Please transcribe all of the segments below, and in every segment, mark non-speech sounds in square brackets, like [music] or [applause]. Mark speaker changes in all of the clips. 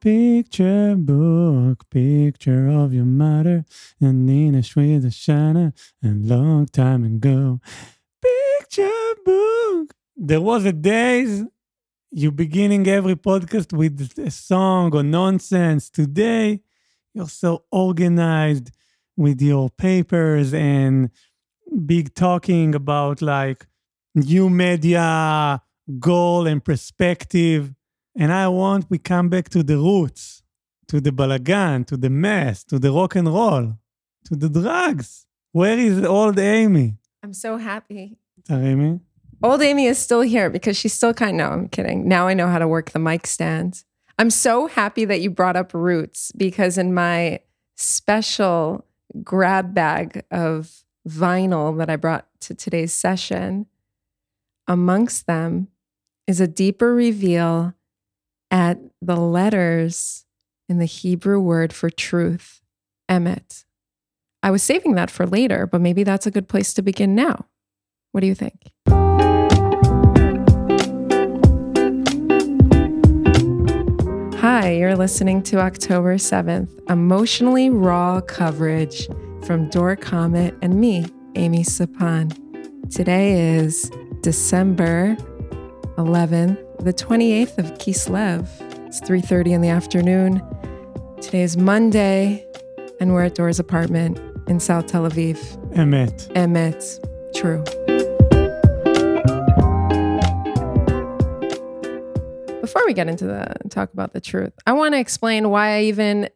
Speaker 1: picture book, picture of your mother, and Ninash with a shiner, and long time ago. Picture book. There was a days you beginning every podcast with a song or nonsense. Today, you're so organized with your papers and big talking about like new media goal and perspective. And I want we come back to the roots, to the balagan, to the mess, to the rock and roll, to the drugs. Where is old Amy?
Speaker 2: I'm so happy.
Speaker 1: Amy?
Speaker 2: Old Amy is still here because she's still kind. Of, no, I'm kidding. Now I know how to work the mic stand. I'm so happy that you brought up roots because in my special grab bag of vinyl that I brought to today's session, amongst them is a deeper reveal at the letters in the Hebrew word for truth, emet. I was saving that for later, but maybe that's a good place to begin now. What do you think? Hi, you're listening to October 7th, emotionally raw coverage from Dor Comet and me, Amy Sapan. Today is December 11th, the 28th of Kislev. It's 3:30 in the afternoon. Today is Monday, and we're at Dora's apartment in South Tel Aviv.
Speaker 1: Emet.
Speaker 2: Emet. True. Before we get into the talk about the truth, I want to explain why I even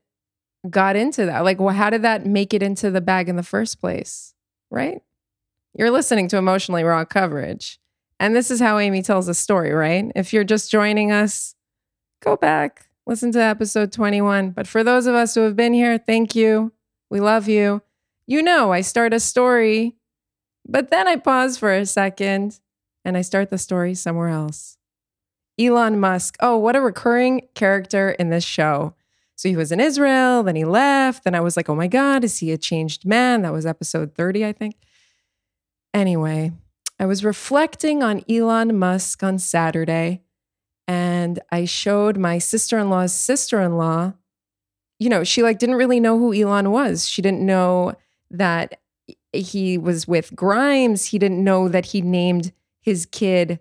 Speaker 2: got into that. Like, well, how did that make it into the bag in the first place? Right? You're listening to emotionally raw coverage. And this is how Amy tells a story, right? If you're just joining us, go back, listen to episode 21. But for those of us who have been here, thank you. We love you. You know, I start a story, but then I pause for a second and I start the story somewhere else. Elon Musk. Oh, what a recurring character in this show. So he was in Israel, then he left. Then I was like, oh my God, is he a changed man? That was episode 30, I think. Anyway, I was reflecting on Elon Musk on Saturday and I showed my sister in law's sister in law. You know, she like didn't really know who Elon was. She didn't know that he was with Grimes. He didn't know that he named his kid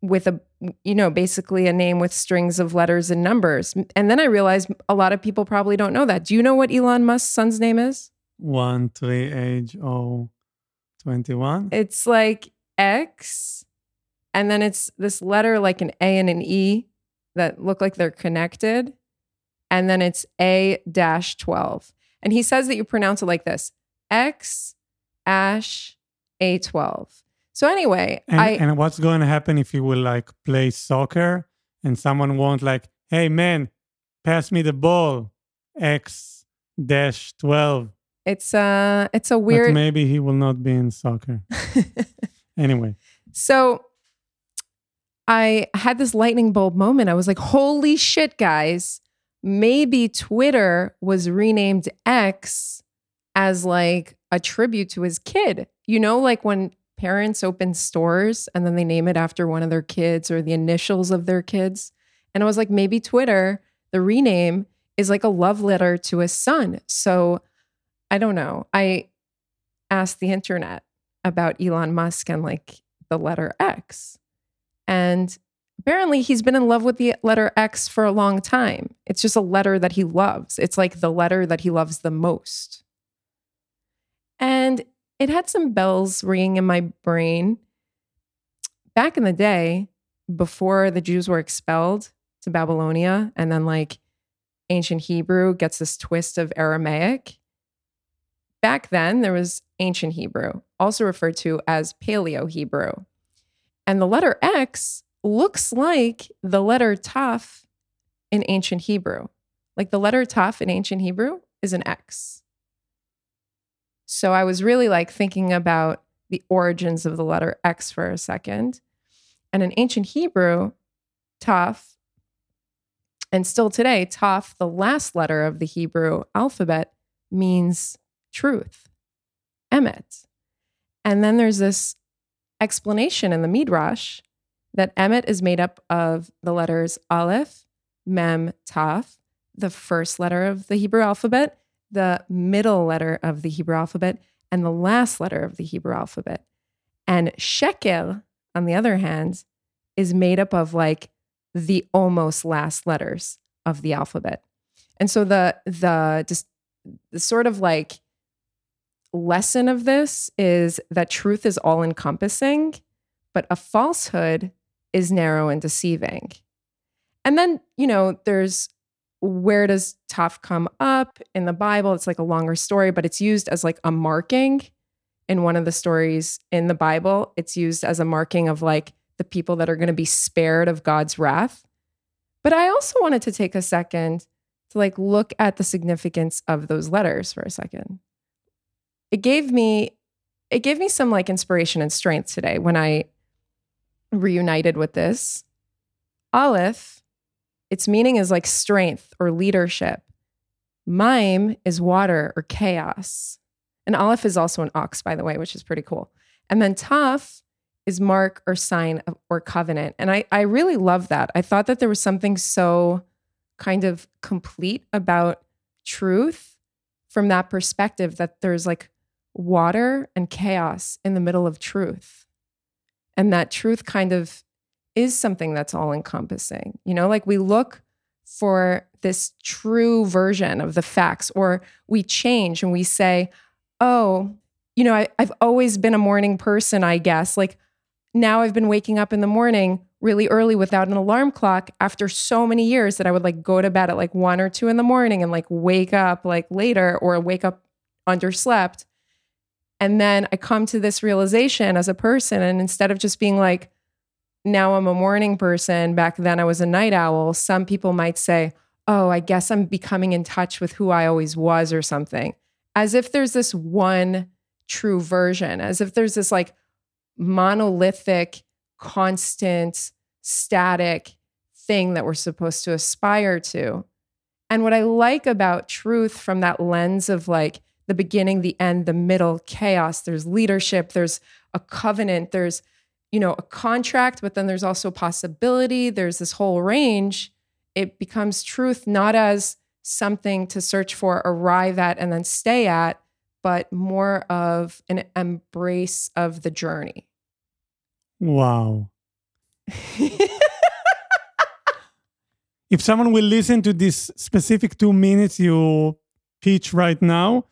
Speaker 2: with a you know, basically a name with strings of letters and numbers. And then I realized a lot of people probably don't know that. Do you know what Elon Musk's son's name is?
Speaker 1: One, three, age, oh, 21.
Speaker 2: It's like X, and then it's this letter like an A and an E that look like they're connected. And then it's A dash 12. And he says that you pronounce it like this X ash A12. So anyway,
Speaker 1: And,
Speaker 2: I
Speaker 1: and what's going to happen if you will like play soccer and someone won't like, hey man, pass me the ball, X dash 12.
Speaker 2: It's uh it's a
Speaker 1: But
Speaker 2: weird
Speaker 1: maybe he will not be in soccer. [laughs] Anyway,
Speaker 2: So I had this lightning bulb moment. I was like, holy shit, guys. Maybe Twitter was renamed X as like a tribute to his kid. You know, like when parents open stores and then they name it after one of their kids or the initials of their kids. And I was like, maybe Twitter, the rename, is like a love letter to his son. So I don't know. I asked the internet about Elon Musk and like the letter X. And apparently he's been in love with the letter X for a long time. It's just a letter that he loves. It's like the letter that he loves the most. And it had some bells ringing in my brain. Back in the day, before the Jews were expelled to Babylonia, and then like ancient Hebrew gets this twist of Aramaic. Back then, there was ancient Hebrew, also referred to as Paleo Hebrew. And the letter X looks like the letter Taf in ancient Hebrew. Like the letter Taf in ancient Hebrew is an X. So I was really like thinking about the origins of the letter X for a second. And in ancient Hebrew, Taf, and still today, Taf, the last letter of the Hebrew alphabet, means truth, emet. And then there's this explanation in the Midrash that emet is made up of the letters Aleph, Mem, Taf, the first letter of the Hebrew alphabet, the middle letter of the Hebrew alphabet, and the last letter of the Hebrew alphabet. And sheker, on the other hand, is made up of like the almost last letters of the alphabet. And so the the just the sort of like lesson of this is that truth is all encompassing, but a falsehood is narrow and deceiving. And then, you know, there's where does Taf come up in the Bible? It's like a longer story, but it's used as like a marking in one of the stories in the Bible. It's used as a marking of like the people that are going to be spared of God's wrath. But I also wanted to take a second to like look at the significance of those letters for a second. It gave me it gave me some like inspiration and strength today when I reunited with this. Aleph, its meaning is like strength or leadership. Mem is water or chaos. And Aleph is also an ox, by the way, which is pretty cool. And then Taf is mark or sign or covenant. And I, I really love that. I thought that there was something so kind of complete about truth from that perspective that there's like water and chaos in the middle of truth. And that truth kind of is something that's all encompassing. You know, like we look for this true version of the facts, or we change and we say, oh, you know, I, have always been a morning person, I guess. Like, now I've been waking up in the morning really early without an alarm clock after so many years that I would like go to bed at like one or two in the morning and like wake up like later or wake up underslept. And then I come to this realization as a person. And instead of just being like, now I'm a morning person, back then I was a night owl, some people might say, oh, I guess I'm becoming in touch with who I always was or something. As if there's this one true version, as if there's this like monolithic, constant, static thing that we're supposed to aspire to. And what I like about truth from that lens of like the beginning, the end, the middle, chaos, there's leadership, there's a covenant, there's, you know, a contract, but then there's also possibility, there's this whole range. It becomes truth not as something to search for, arrive at, and then stay at, but more of an embrace of the journey.
Speaker 1: Wow. [laughs] if someone will listen to this specific two minutes you pitch right now,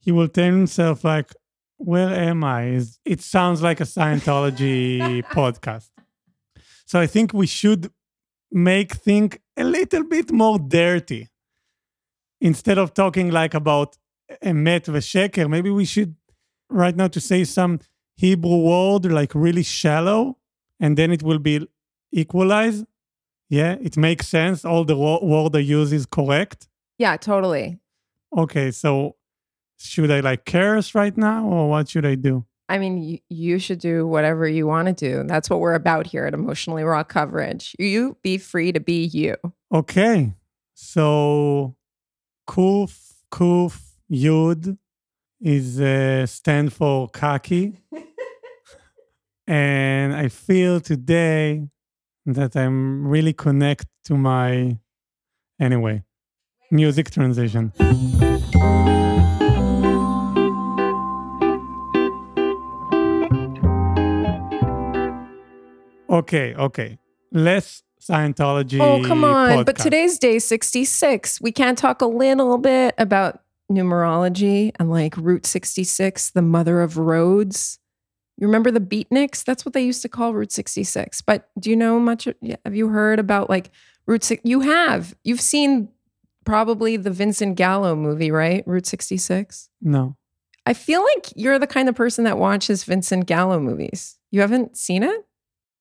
Speaker 1: he will tell himself like, "Where am I?" It sounds like a Scientology [laughs] podcast. So I think we should make things a little bit more dirty. Instead of talking like about emet v'sheker, maybe we should right now to say some Hebrew word like really shallow, and then it will be equalized. Yeah, it makes sense. All the word I use is correct.
Speaker 2: Yeah, totally.
Speaker 1: Okay, so should I like curse right now, or what should I do?
Speaker 2: I mean, you, you should do whatever you want to do. That's what we're about here at Emotionally Raw Coverage. You be free to be you.
Speaker 1: Okay, so Kuf Kuf Yud is uh, stand for khaki. [laughs] And I feel today that I'm really connect to my anyway music transition. Okay, okay. Less Scientology.
Speaker 2: Oh, come on.
Speaker 1: Podcast.
Speaker 2: But today's day 66. We can't talk a little bit about numerology and like Route 66, the mother of roads. You remember the beatniks? That's what they used to call Route 66. But do you know much? Have you heard about like Route 6? You have. You've seen probably the Vincent Gallo movie, right? Route 66?
Speaker 1: No.
Speaker 2: I feel like you're the kind of person that watches Vincent Gallo movies. You haven't seen it?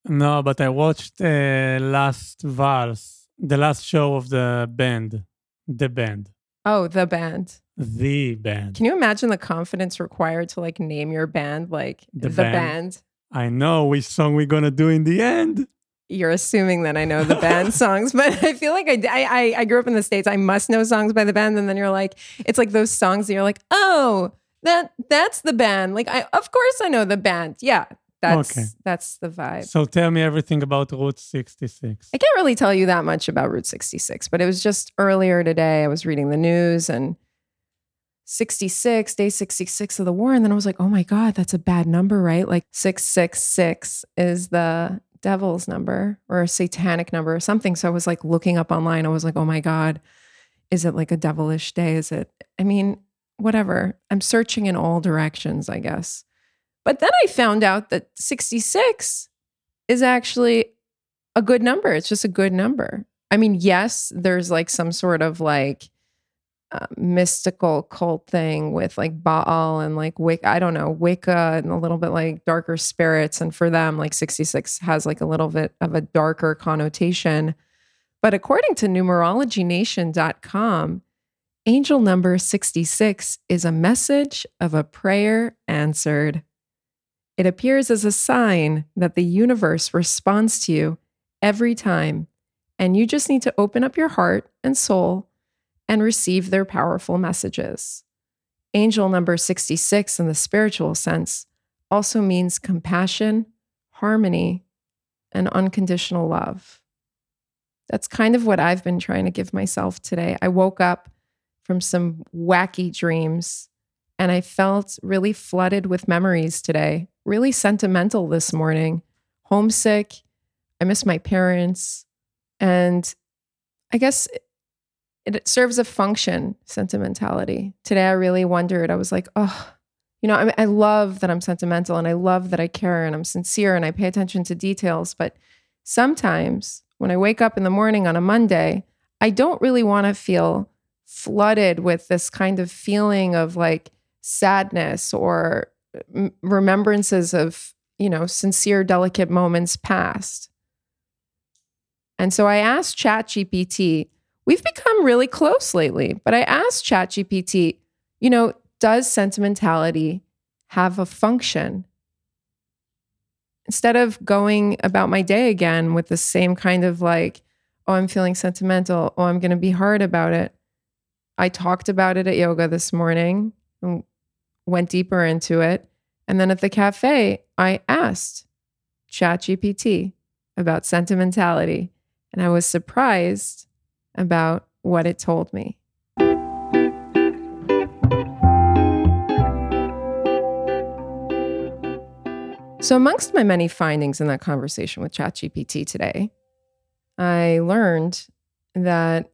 Speaker 1: No, but I watched uh, Last Vals, the last show of the band, the band.
Speaker 2: Oh, the band.
Speaker 1: The band.
Speaker 2: Can you imagine the confidence required to like name your band like
Speaker 1: The
Speaker 2: the,
Speaker 1: band.
Speaker 2: band.
Speaker 1: I know which song we're gonna do in the end.
Speaker 2: You're assuming that I know the band [laughs] songs, but I feel like I, I I grew up in the states. I must know songs by the band, and then you're like, it's like those songs that you're like, oh, that that's the band. Like I of course I know the band. Yeah, That's
Speaker 1: Okay.
Speaker 2: that's the vibe.
Speaker 1: So tell me everything about Route 66.
Speaker 2: I can't really tell you that much about Route 66, but it was just earlier today. I was reading the news and 66, day 66 of the war. And then I was like, oh my God, that's a bad number, right? Like 666 is the devil's number or a satanic number or something. So I was like looking up online. I was like, oh my God, is it like a devilish day? Is it, I mean, whatever. I'm searching in all directions, I guess. But then I found out that 66 is actually a good number. It's just a good number. I mean, yes, there's like some sort of like uh, mystical cult thing with like Baal and like Wicca. I don't know, Wicca and a little bit like darker spirits. And for them, like 66 has like a little bit of a darker connotation. But according to numerologynation.com, angel number 66 is a message of a prayer answered. It appears as a sign that the universe responds to you every time, and you just need to open up your heart and soul and receive their powerful messages. Angel number 66 in the spiritual sense also means compassion, harmony, and unconditional love. That's kind of what I've been trying to give myself today. I woke up from some wacky dreams and I felt really flooded with memories today, really sentimental this morning, homesick. I miss my parents. And I guess it, it serves a function, sentimentality. Today, I really wondered, I was like, oh, you know, I, I love that I'm sentimental and I love that I care and I'm sincere and I pay attention to details. But sometimes when I wake up in the morning on a Monday, I don't really want to feel flooded with this kind of feeling of like sadness or remembrances of, you know, sincere, delicate moments past. And so I asked ChatGPT, we've become really close lately, but I asked ChatGPT, you know, does sentimentality have a function? Instead of going about my day again with the same kind of like, oh, I'm feeling sentimental, oh, I'm going to be hard about it. I talked about it at yoga this morning and went deeper into it. And then at the cafe, I asked ChatGPT about sentimentality. And I was surprised about what it told me. So, amongst my many findings in that conversation with ChatGPT today, I learned that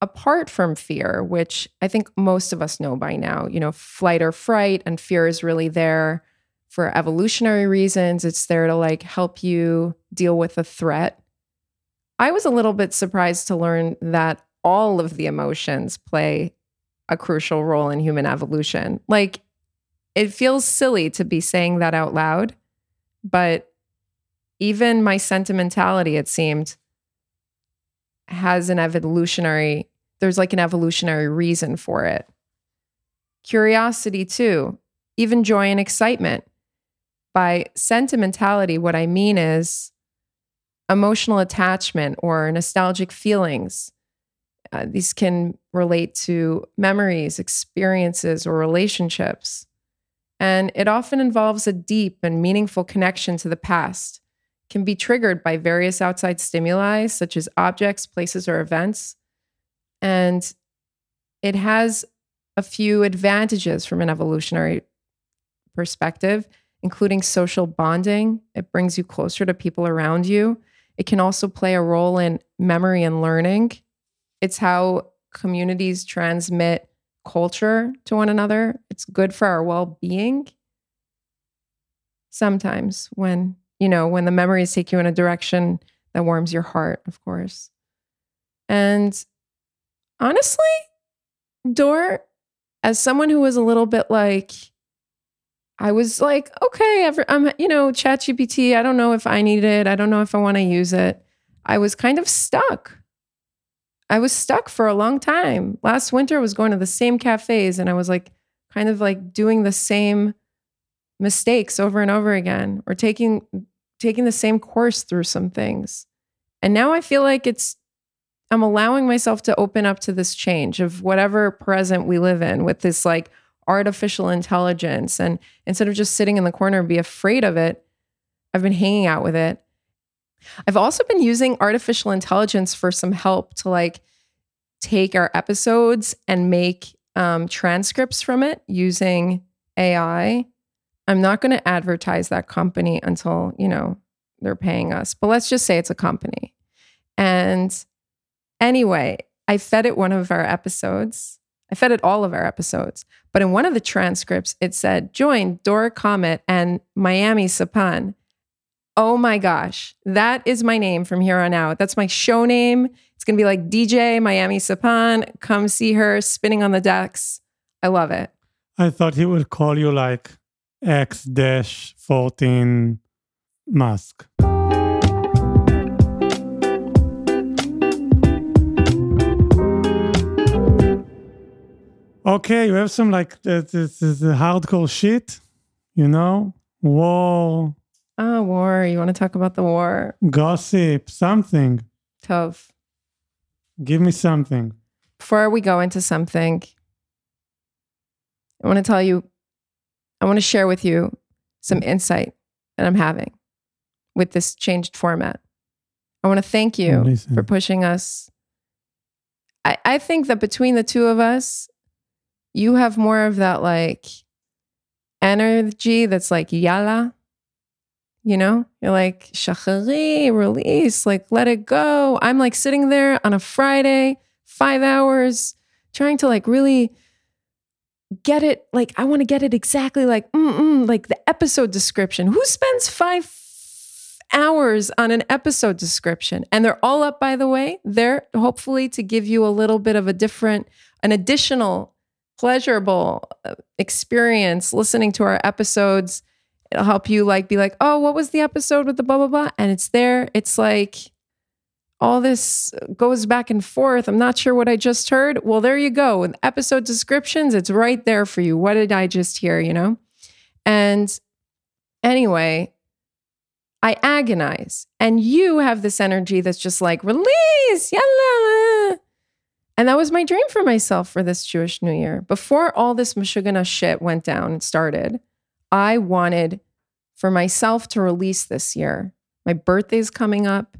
Speaker 2: apart from fear, which I think most of us know by now, you know, flight or fright, and fear is really there for evolutionary reasons. It's there to like help you deal with a threat. I was a little bit surprised to learn that all of the emotions play a crucial role in human evolution. Like, it feels silly to be saying that out loud, but even my sentimentality, it seemed, has an evolutionary, there's like an evolutionary reason for it. Curiosity, too, even joy and excitement. By sentimentality, what I mean is emotional attachment or nostalgic feelings. Uh, these can relate to memories, experiences, or relationships. And it often involves a deep and meaningful connection to the past, can be triggered by various outside stimuli, such as objects, places, or events. And it has a few advantages from an evolutionary perspective, including social bonding. It brings you closer to people around you. It can also play a role in memory and learning. It's how communities transmit culture to one another. It's good for our well being. Sometimes, when, you know, when the memories take you in a direction that warms your heart, of course. And honestly, Dor, as someone who was a little bit like, I was like, okay, I'm, you know, ChatGPT. I don't know if I need it. I don't know if I want to use it. I was kind of stuck. I was stuck for a long time. Last winter, I was going to the same cafes and I was like, kind of like doing the same mistakes over and over again, or taking taking the same course through some things. And now I feel like it's I'm allowing myself to open up to this change of whatever present we live in with this like artificial intelligence. And instead of just sitting in the corner and be afraid of it, I've been hanging out with it. I've also been using artificial intelligence for some help to like take our episodes and make um, transcripts from it using AI. I'm not going to advertise that company until, you know, they're paying us, but let's just say it's a company. And anyway, I fed it one of our episodes. I fed it all of our episodes. But in one of the transcripts, it said, join Dora Comet and Miami Sapan. Oh my gosh, that is my name from here on out. That's my show name. It's going to be like DJ Miami Sapan. Come see her spinning on the decks. I love it.
Speaker 1: I thought he would call you like X 14 Musk. Okay, you have some like this is hardcore shit, you know, war.
Speaker 2: Oh, war! You want to talk about the war?
Speaker 1: Gossip, something.
Speaker 2: Tov.
Speaker 1: Give me something.
Speaker 2: Before we go into something, I want to tell you, I want to share with you some insight that I'm having with this changed format. I want to thank you for pushing us. I, I think that between the two of us, you have more of that like energy that's like yalla. You know, you're like shachari, release, like let it go. I'm like sitting there on a Friday, five hours, trying to like really get it. Like I want to get it exactly like mm like the episode description. Who spends five hours on an episode description? And they're all up, by the way. They're hopefully to give you a little bit of a different, an additional pleasurable uh, experience listening to our episodes. It'll help you like be like, oh, what was the episode with the blah blah blah? And it's there. It's like all this goes back and forth. I'm not sure what I just heard. Well, there you go. With episode descriptions, it's right there for you. What did I just hear? You know? And anyway, I agonize. And you have this energy that's just like, release, yalla. And that was my dream for myself for this Jewish New Year. Before all this Meshuggah shit went down and started, I wanted for myself to release this year. My birthday's coming up.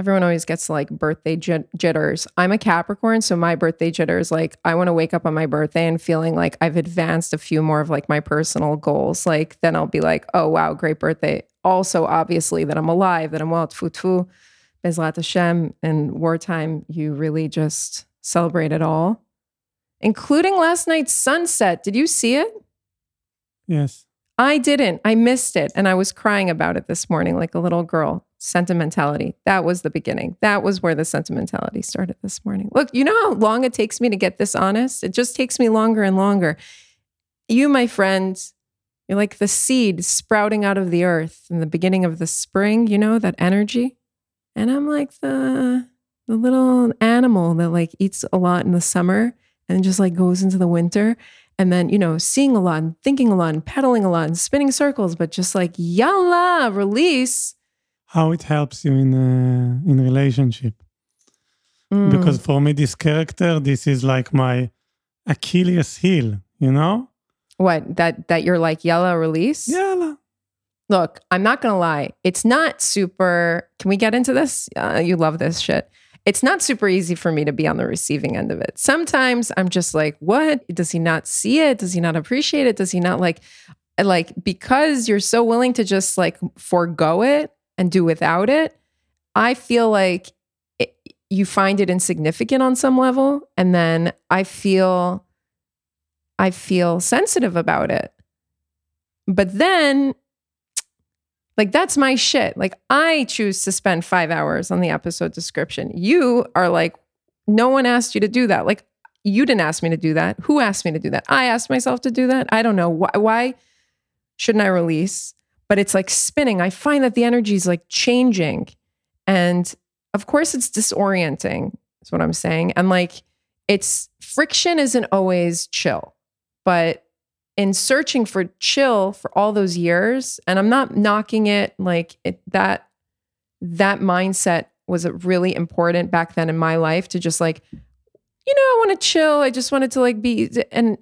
Speaker 2: Everyone always gets like birthday jitters. I'm a Capricorn, so my birthday jitters like I want to wake up on my birthday and feeling like I've advanced a few more of like my personal goals. Like then I'll be like, oh wow, great birthday. Also, obviously that I'm alive, that I'm well. Tfu Bezrat Hashem. In wartime, you really just celebrate it all, including last night's sunset. Did you see it?
Speaker 1: Yes.
Speaker 2: I didn't. I missed it. And I was crying about it this morning like a little girl. Sentimentality. That was the beginning. That was where the sentimentality started this morning. Look, you know how long it takes me to get this honest? It just takes me longer and longer. You, my friend, you're like the seed sprouting out of the earth in the beginning of the spring, you know, that energy. And I'm like the the little animal that like eats a lot in the summer and just like goes into the winter. And then you know seeing a lot and thinking a lot and pedaling a lot and spinning circles but just like yalla release.
Speaker 1: How it helps you in uh, in relationship? Mm. because for me this character this is like my achilles heel you know?
Speaker 2: What that that you're like yalla release?
Speaker 1: Yalla.
Speaker 2: Look i'm not gonna lie. It's not super can we get into this? Uh, you love this shit it's not super easy for me to be on the receiving end of it. Sometimes I'm just like, what? Does he not see it? Does he not appreciate it? Does he not like, like, because you're so willing to just like forego it and do without it, I feel like it, you find it insignificant on some level. And then I feel, I feel sensitive about it. But then like that's my shit. Like I choose to spend five hours on the episode description. You are like, no one asked you to do that. Like you didn't ask me to do that. Who asked me to do that? I asked myself to do that. I don't know why. Why shouldn't I release? But it's like spinning. I find that the energy is like changing, and of course it's disorienting. Is what I'm saying. And like it's friction isn't always chill, but in searching for chill for all those years and i'm not knocking it like it, that that mindset was really important back then in my life to just like you know i want to chill i just wanted to like be and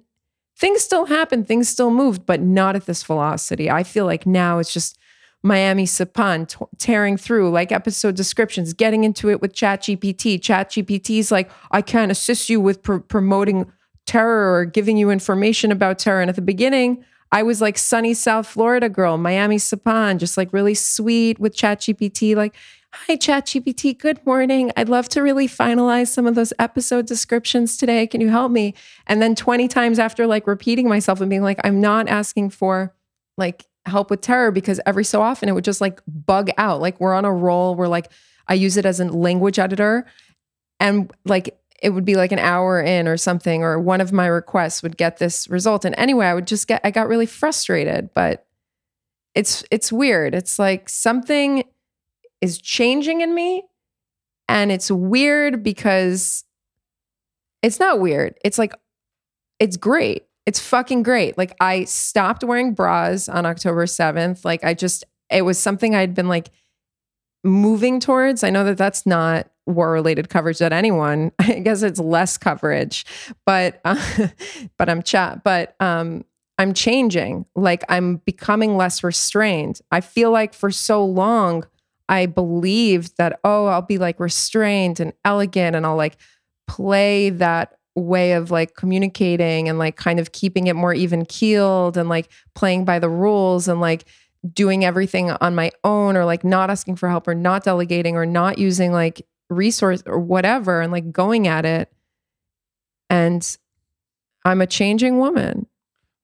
Speaker 2: things still happen, things still moved, but not at this velocity. I feel like now it's just Miami Sapan t- tearing through like episode descriptions, getting into it with chat ChatGPT. ChatGPT is like, I can't assist you with pr- promoting terror or giving you information about terror. And at the beginning, I was like sunny South Florida girl, Miami Sapan, just like really sweet with ChatGPT, like, Hi, ChatGPT. Good morning. I'd love to really finalize some of those episode descriptions today. Can you help me? And then 20 times after like repeating myself and being like, I'm not asking for like help with terror because every so often it would just like bug out. Like we're on a roll where like I use it as a language editor and like it would be like an hour in or something, or one of my requests would get this result. And anyway, I would just get, I got really frustrated, but it's, it's weird. It's like something is changing in me. And it's weird because it's not weird. It's like, it's great. It's fucking great. Like, I stopped wearing bras on October 7th. Like, I just, it was something I'd been like moving towards. I know that that's not war related coverage that anyone, [laughs] I guess it's less coverage, but, uh, [laughs] but I'm chat, but, um, I'm changing. Like I'm becoming less restrained. I feel like for so long, I believed that, oh, I'll be like restrained and elegant and I'll like play that way of like communicating and like kind of keeping it more even keeled and like playing by the rules and like doing everything on my own or like not asking for help or not delegating or not using like resource or whatever and like going at it. And I'm a changing woman.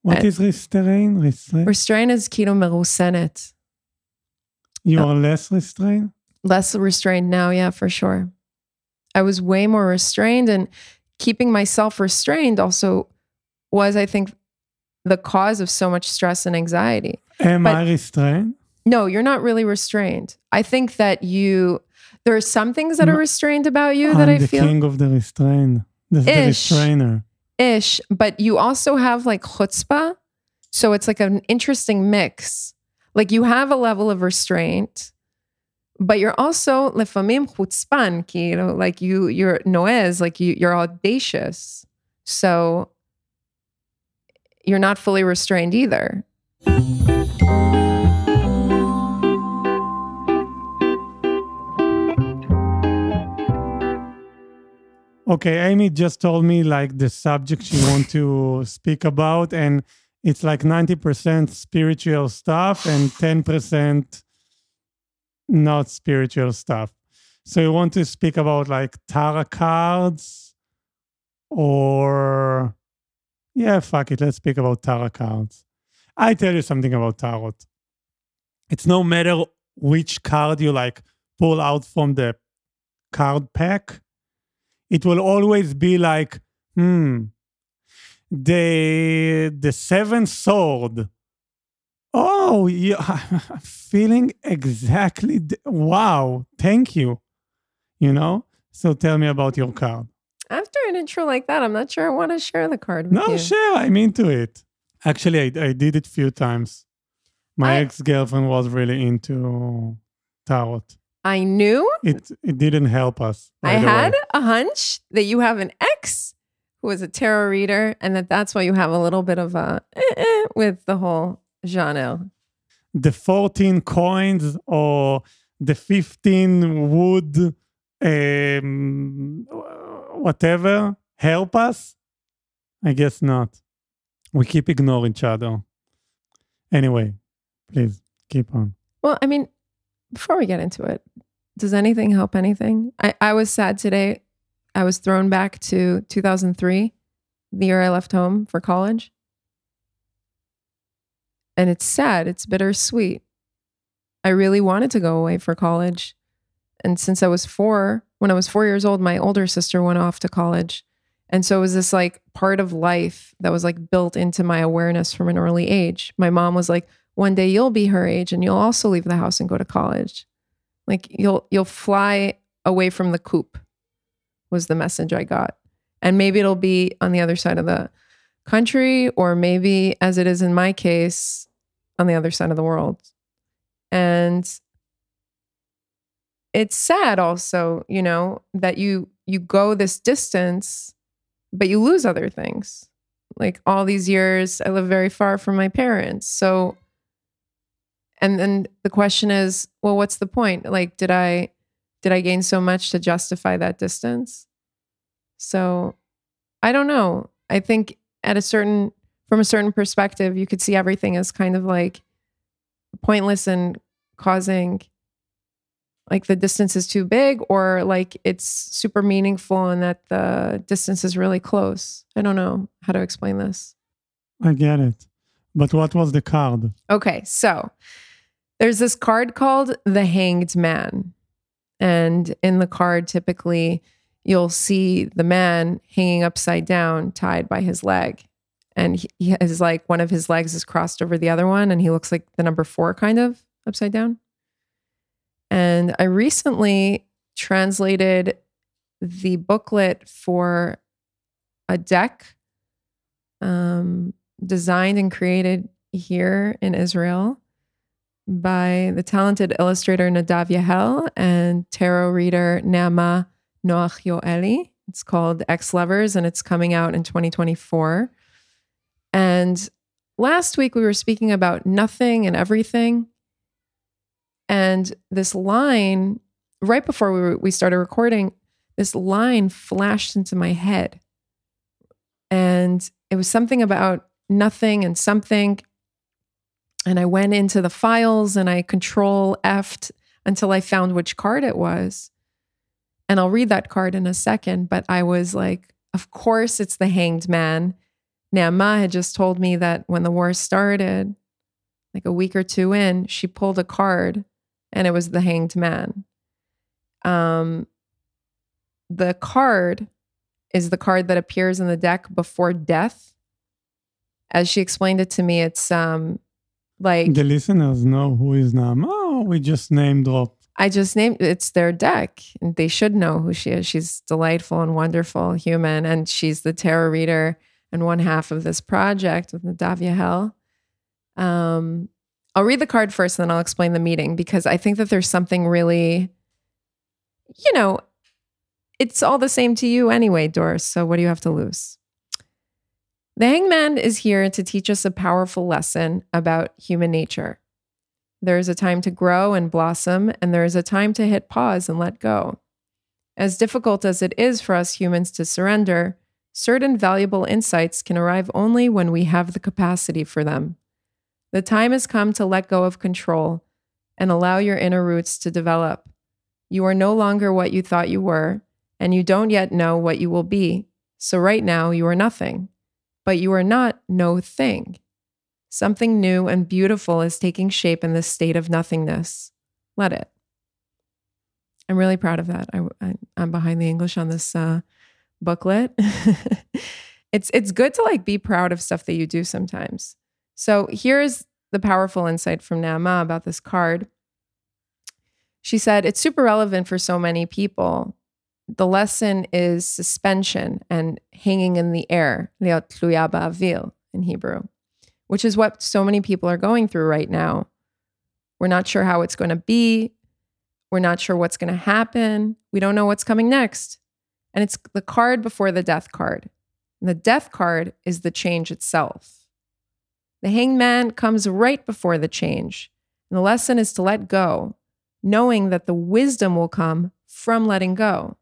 Speaker 1: What
Speaker 2: And-
Speaker 1: is restrain? Restrain?
Speaker 2: Restraint is כאילו מרוסנת.
Speaker 1: You are less restrained?
Speaker 2: less restrained now yeah for sure i was way more restrained and keeping myself restrained also was i think the cause of so much stress and anxiety
Speaker 1: Am
Speaker 2: But-
Speaker 1: I restrained?
Speaker 2: no you're not really restrained i think that you there are some things that are restrained about you
Speaker 1: I'm
Speaker 2: that I
Speaker 1: the
Speaker 2: feel.
Speaker 1: king of the restrain, the, the
Speaker 2: Ish.
Speaker 1: restrainer.
Speaker 2: Ish, but you also have like chutzpah. So it's like an interesting mix. Like you have a level of restraint, but you're also lefamim chutzpan, ki, you know, like you, you're noez, like you, you're audacious. So you're not fully restrained either.
Speaker 1: Okay, Amy just told me like the subject she want to speak about, and it's like 90% spiritual stuff and 10% not spiritual stuff. So you want to speak about like tarot cards or yeah, fuck it, let's speak about tarot cards. I tell you something about tarot. It's no matter which card you like pull out from the card pack it will always be like, hmm, the the seventh sword. Oh, yeah, [laughs] I'm feeling exactly. th- wow, thank you. You know. So tell me about your card.
Speaker 2: After an intro like that, I'm not sure I want to share the card with
Speaker 1: No,
Speaker 2: you.
Speaker 1: sure, I'm into it. Actually, I, I did it few times. My
Speaker 2: I-
Speaker 1: ex girlfriend was really into tarot.
Speaker 2: I knew
Speaker 1: It it didn't help us.
Speaker 2: I had a hunch that you have an ex who is a tarot reader, and that that's why you have a little bit of a eh, eh, with the whole genre.
Speaker 1: the 14 coins or the 15 wood um, whatever help us i guess not we keep ignoring each other anyway please keep on
Speaker 2: Well, I mean, before we get into it, does anything help anything? I, I was sad today. I was thrown back to 2003, the year I left home for college. And it's sad. It's bittersweet. I really wanted to go away for college. And since I was four, when I was four years old, my older sister went off to college. And so it was this like part of life that was like built into my awareness from an early age. My mom was like, one day you'll be her age and you'll also leave the house and go to college. Like you'll you'll fly away from the coop was the message I got. And maybe it'll be on the other side of the country or maybe as it is in my case on the other side of the world. And it's sad also, you know, that you you go this distance but you lose other things. like all these years I live very far from my parents. So and then the question is, well, what's the point? Like, did I did I gain so much to justify that distance? So I don't know. I think at a certain from a certain perspective, you could see everything as kind of like pointless and causing like the distance is too big or like it's super meaningful and that the distance is really close. I don't know how to explain this.
Speaker 1: I get it. But what was the card?
Speaker 2: Okay, so there's this card called the Hanged Man. And in the card, typically, you'll see the man hanging upside down, tied by his leg. And he, has like one of his legs is crossed over the other one, and he looks like the number four kind of upside down. And I recently translated the booklet for a deck um, designed and created here in Israel by the talented illustrator Nadav Yahel and tarot reader Naama Noach Yoeli. It's called Ex Lovers and it's coming out in 2024. And last week we were speaking about nothing and everything. And this line, right before we, were, we started recording, this line flashed into my head. And it was something about nothing and something. And I went into the files and I control F'd until I found which card it was. And I'll read that card in a second. But I was like, of course, it's the hanged man. Naama had just told me that when the war started, like a week or two in, she pulled a card and it was the hanged man. Um, the card is the card that appears in the deck before death. As she explained it to me, it's um like
Speaker 1: the listeners know who is Naama. Oh, we just name drop.
Speaker 2: I just named it's their deck, and they should know who she is. She's delightful and wonderful human, and she's the tarot reader and one half of this project with Nadav Yahel. Um, I'll read the card first, and then I'll explain the meeting because I think that there's something really, you know, it's all the same to you anyway, Doris. So what do you have to lose? The hangman is here to teach us a powerful lesson about human nature. There is a time to grow and blossom, and there is a time to hit pause and let go. As difficult as it is for us humans to surrender, certain valuable insights can arrive only when we have the capacity for them. The time has come to let go of control and allow your inner roots to develop. You are no longer what you thought you were, and you don't yet know what you will be. So, right now, you are nothing. But you are not no thing. Something new and beautiful is taking shape in this state of nothingness. Let it. I'm really proud of that. I, am behind the English on this uh, booklet. [laughs] it's it's good to like be proud of stuff that you do sometimes. So here's the powerful insight from Naama about this card. She said, It's super relevant for so many people. The lesson is suspension and hanging in the air, in Hebrew, which is what so many people are going through right now. We're not sure how it's going to be. We're not sure what's going to happen. We don't know what's coming next. And it's the card before the death card. And the death card is the change itself. The hangman comes right before the change. And the lesson is to let go, knowing that the wisdom will come from letting go.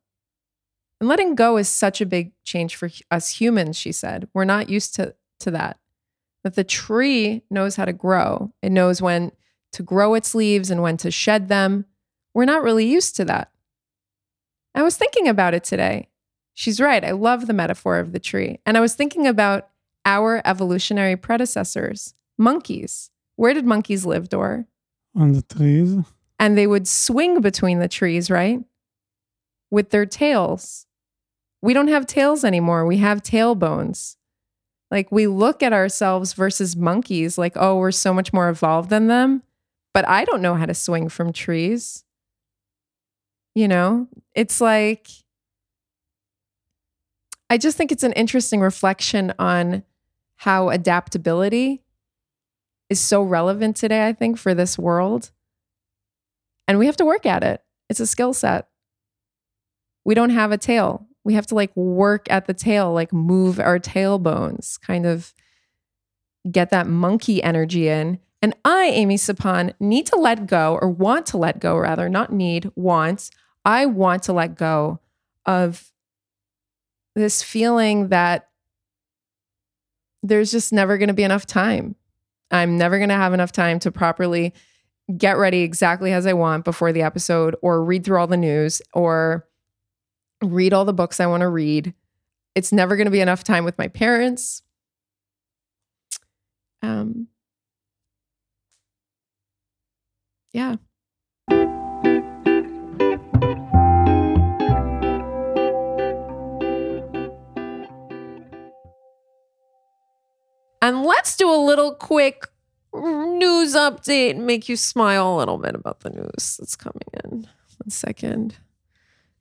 Speaker 2: And letting go is such a big change for us humans, she said. We're not used to, to that. That the tree knows how to grow, it knows when to grow its leaves and when to shed them. We're not really used to that. I was thinking about it today. She's right. I love the metaphor of the tree. And I was thinking about our evolutionary predecessors, monkeys. Where did monkeys live, Dor?
Speaker 1: On the trees.
Speaker 2: And they would swing between the trees, right? With their tails. We don't have tails anymore. We have tailbones. Like we look at ourselves versus monkeys like, oh, we're so much more evolved than them. But I don't know how to swing from trees. You know, it's like, I just think it's an interesting reflection on how adaptability is so relevant today, I think, for this world. And we have to work at it. It's a skill set. We don't have a tail. We have to like work at the tail, like move our tailbones, kind of get that monkey energy in. And I, Amy Sapan, need to let go or want to let go, rather, not need, want. I want to let go of this feeling that there's just never going to be enough time. I'm never going to have enough time to properly get ready exactly as I want before the episode or read through all the news or read all the books I want to read. It's never going to be enough time with my parents. Um yeah. And let's do a little quick news update and make you smile a little bit about the news that's coming in. One second.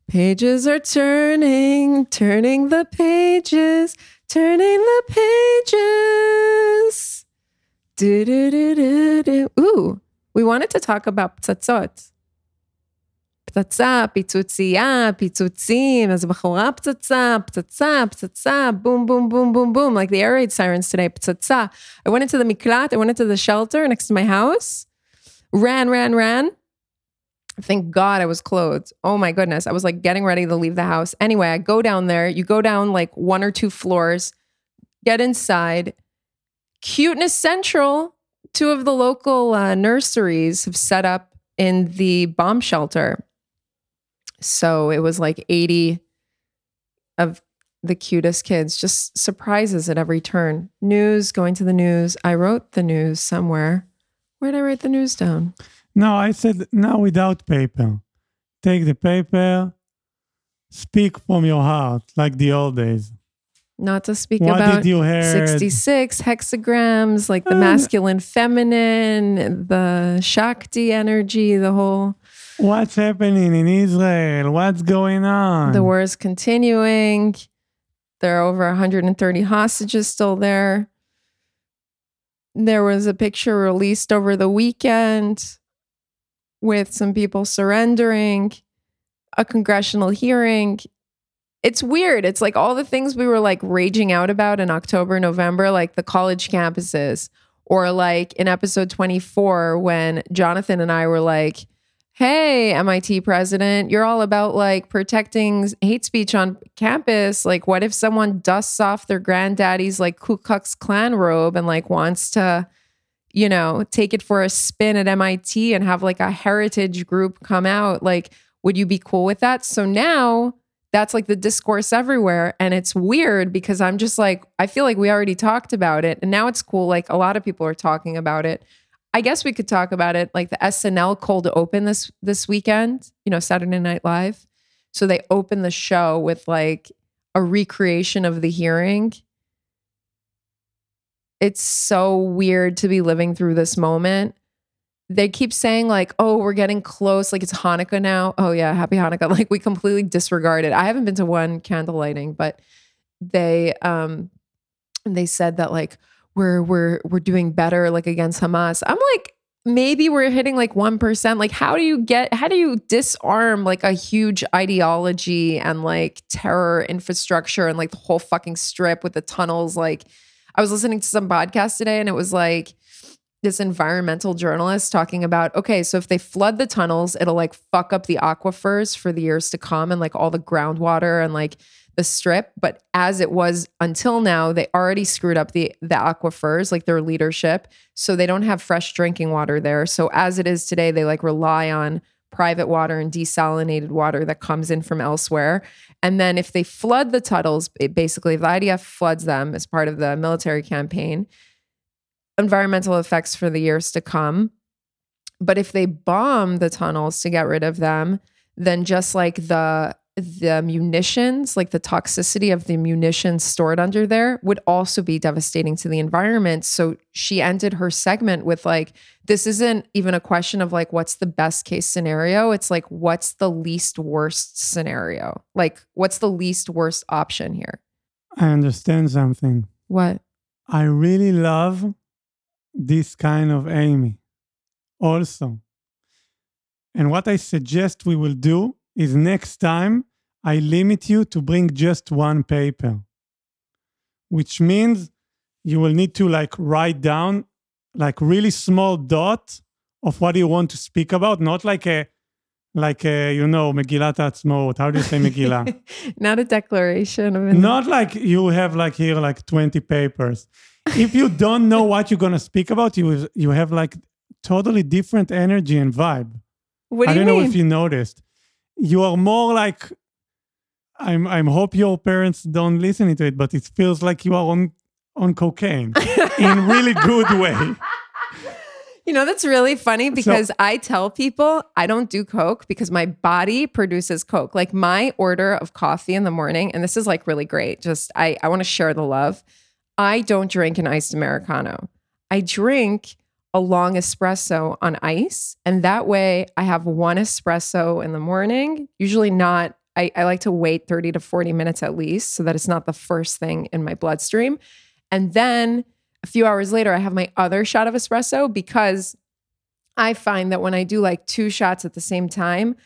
Speaker 2: Pages are turning, turning the pages, turning the pages. Do, do, do, do, do. Ooh, we wanted to talk about ptsatzot. פצצה, פיצוצייה, פיצוצים, אז בחורה פצצה, פצצה, פצצה, boom, boom, boom, boom, boom, like the air raid sirens today, פצצה. I went into the miklat, I went into the shelter next to my house, ran, ran, ran. Thank God I was clothed. Oh my goodness. I was like getting ready to leave the house. Anyway, I go down there. You go down like one or two floors, get inside. Cuteness Central, two of the local uh, nurseries have set up in the bomb shelter. So it was like 80 of the cutest kids, just surprises at every turn. News, going to the news. I wrote the news somewhere. Where did I write the news down?
Speaker 1: No, I said now without paper. Take the paper, speak from your heart, like the old days.
Speaker 2: Not to speak
Speaker 1: What
Speaker 2: about
Speaker 1: did you
Speaker 2: 66 hexagrams, like the
Speaker 1: Uh,
Speaker 2: masculine, feminine, the Shakti energy, the whole.
Speaker 1: What's happening in Israel? What's going on?
Speaker 2: The war is continuing. There are over 130 hostages still there. There was a picture released over the weekend with some people surrendering, a congressional hearing. It's weird. It's like all the things we were like raging out about in October, November, like the college campuses, or like in episode 24 when Jonathan and I were like, hey, MIT president, you're all about like protecting hate speech on campus. Like, what if someone dusts off their granddaddy's like Ku Klux Klan robe and like wants to, you know, take it for a spin at MIT and have like a heritage group come out? Like, would you be cool with that? So now that's like the discourse everywhere. And it's weird because I'm just like, I feel like we already talked about it. And now it's cool. Like, a lot of people are talking about it. I guess we could talk about it like the SNL cold open this this weekend, you know, Saturday Night Live. So they open the show with like a recreation of the hearing. It's so weird to be living through this moment. They keep saying like, "Oh, we're getting close, like it's Hanukkah now." Oh yeah, happy Hanukkah. [laughs] Like we completely disregard it. I haven't been to one candle lighting, but they um they said that like we're we're we're doing better like against Hamas. I'm like maybe we're hitting like 1%. Like how do you get how do you disarm like a huge ideology and like terror infrastructure and like the whole fucking strip with the tunnels like I was listening to some podcast today and it was like this environmental journalist talking about okay, so if they flood the tunnels, it'll like fuck up the aquifers for the years to come and like all the groundwater and like the strip. But as it was until now, they already screwed up the the aquifers, like their leadership. So they don't have fresh drinking water there. So as it is today, they like rely on private water and desalinated water that comes in from elsewhere. And then if they flood the tunnels, it basically if the IDF floods them as part of the military campaign, environmental effects for the years to come. But if they bomb the tunnels to get rid of them, then just like the the munitions, like the toxicity of the munitions stored under there would also be devastating to the environment. So she ended her segment with like this isn't even a question of like what's the best case scenario, it's like what's the least worst scenario? Like what's the least worst option here?
Speaker 1: I understand something.
Speaker 2: What?
Speaker 1: I really love this kind of Amy also. And what I suggest we will do is next time I limit you to bring just one paper, which means you will need to like write down like really small dot of what you want to speak about, not like a like a, you know Megillat Atzmaut. How do you say Megillah? [laughs]
Speaker 2: Not a declaration of
Speaker 1: not like you have like here like 20 papers. If you don't know what you're gonna speak about, you you have like totally different energy and vibe.
Speaker 2: What do
Speaker 1: I don't
Speaker 2: mean?
Speaker 1: know if you noticed. You are more like I'm I'm hope your parents don't listen to it, but it feels like you are on on cocaine [laughs] in really good way.
Speaker 2: You know, that's really funny because I tell people I don't do Coke because my body produces Coke. Like my order of coffee in the morning, and this is like really great. Just I, I want to share the love. I don't drink an iced Americano. I drink a long espresso on ice. And that way I have one espresso in the morning, usually not. I, I like to wait 30 to 40 minutes at least so that it's not the first thing in my bloodstream. And then a few hours later, I have my other shot of espresso because I find that when I do like two shots at the same time,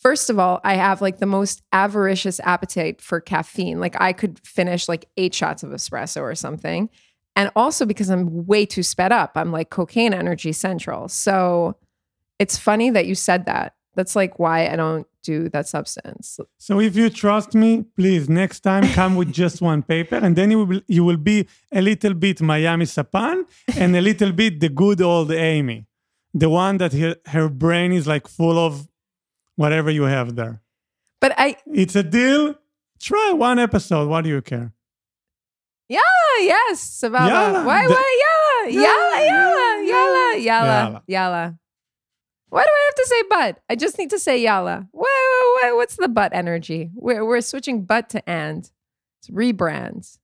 Speaker 2: first of all, I have like the most avaricious appetite for caffeine. Like I could finish like eight shots of espresso or something. And also because I'm way too sped up, I'm like cocaine energy central. So it's funny that you said that. That's like why I don't do that substance.
Speaker 1: So if you trust me, please next time come with [laughs] just one paper, and then you will you will be a little bit Miami Sapan and a little bit the good old Amy, the one that her, her brain is like full of whatever you have there.
Speaker 2: But I,
Speaker 1: It's a deal. Try one episode. What do you care?
Speaker 2: yeah, yes, Sababa.
Speaker 1: Yalla.
Speaker 2: Why, why, yalla, yalla, yalla, yalla, yalla, yalla. Why do I have to say but? I just need to say yalla. What, what's the but energy? We're, we're switching but to and. It's rebrands.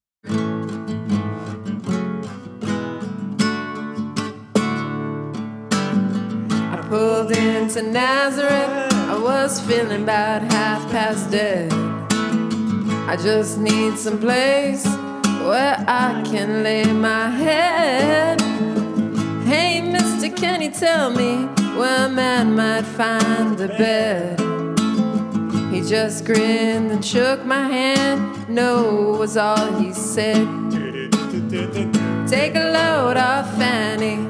Speaker 2: I pulled into Nazareth. I was feeling about half past dead. I just need some place where I can lay my head. Hey, mister, can you tell me where man might find a bed? He just grinned and shook my hand. No, was all he said. Take a load off Fanny.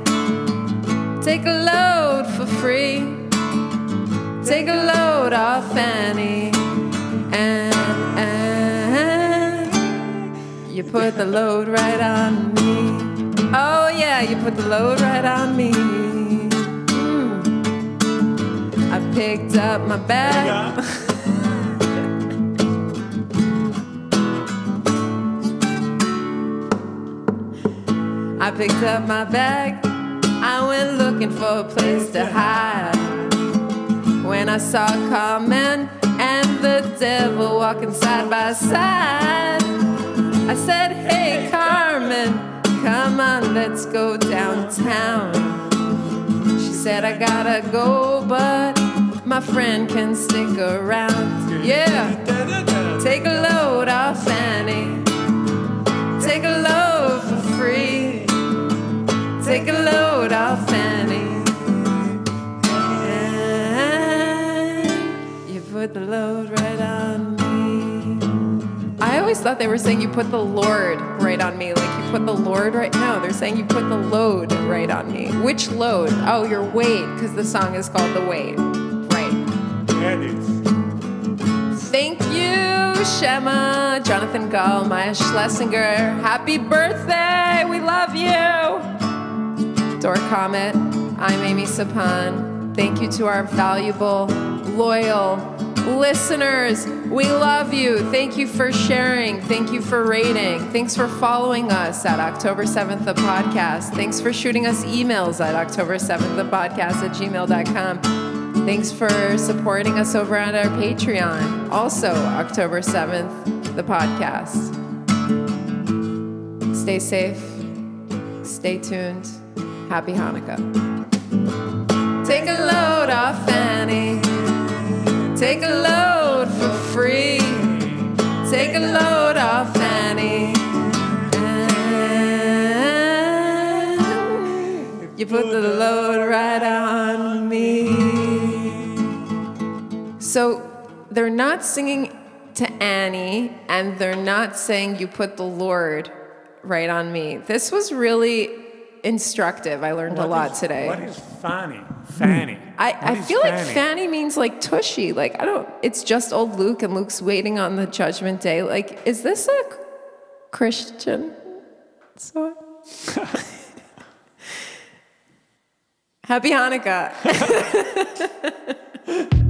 Speaker 2: Take a load for free. Take a load off Fanny. And, and you put the load right on me. Oh, yeah, you put the load right on me. Picked up my bag. [laughs] I picked up my bag. I went looking for a place to hide. When I saw Carmen and the devil walking side by side, I said, Hey, Carmen, come on, let's go downtown. She said, I gotta go, but my friend can stick around. Yeah, take a load off Fanny. Take a load for free. Take a load off Fanny. And you put the load right on me. I always thought they were saying you put the Lord right on me. Like you put the Lord right. No, they're saying you put the load right on me. Which load? Oh, your weight, because the song is called The Weight. Thank you, Shema, Jonathan Gull, Maya Schlesinger. Happy birthday! We love you! Dor Comet, I'm Amy Sapan. Thank you to our valuable, loyal listeners. We love you. Thank you for sharing. Thank you for rating. Thanks for following us at October 7th, the podcast. Thanks for shooting us emails at October 7th, the podcast at gmail.com. Thanks for supporting us over at our Patreon. Also, October 7th, the podcast. Stay safe. Stay tuned. Happy Hanukkah. Take a load off Fanny. Take a load for free. Take a load off Fanny. And you put the load right on me. So they're not singing to Annie, and they're not saying you put the Lord right on me. This was really instructive. I learned a lot
Speaker 1: is-
Speaker 2: today.
Speaker 1: What is Fanny? Fanny.
Speaker 2: I,
Speaker 1: What
Speaker 2: I feel like
Speaker 1: Fanny?
Speaker 2: Fanny means like tushy. Like, I don't, it's just old Luke and Luke's waiting on the judgment day. Like, is this a Christian song? [laughs] Happy Hanukkah. [laughs]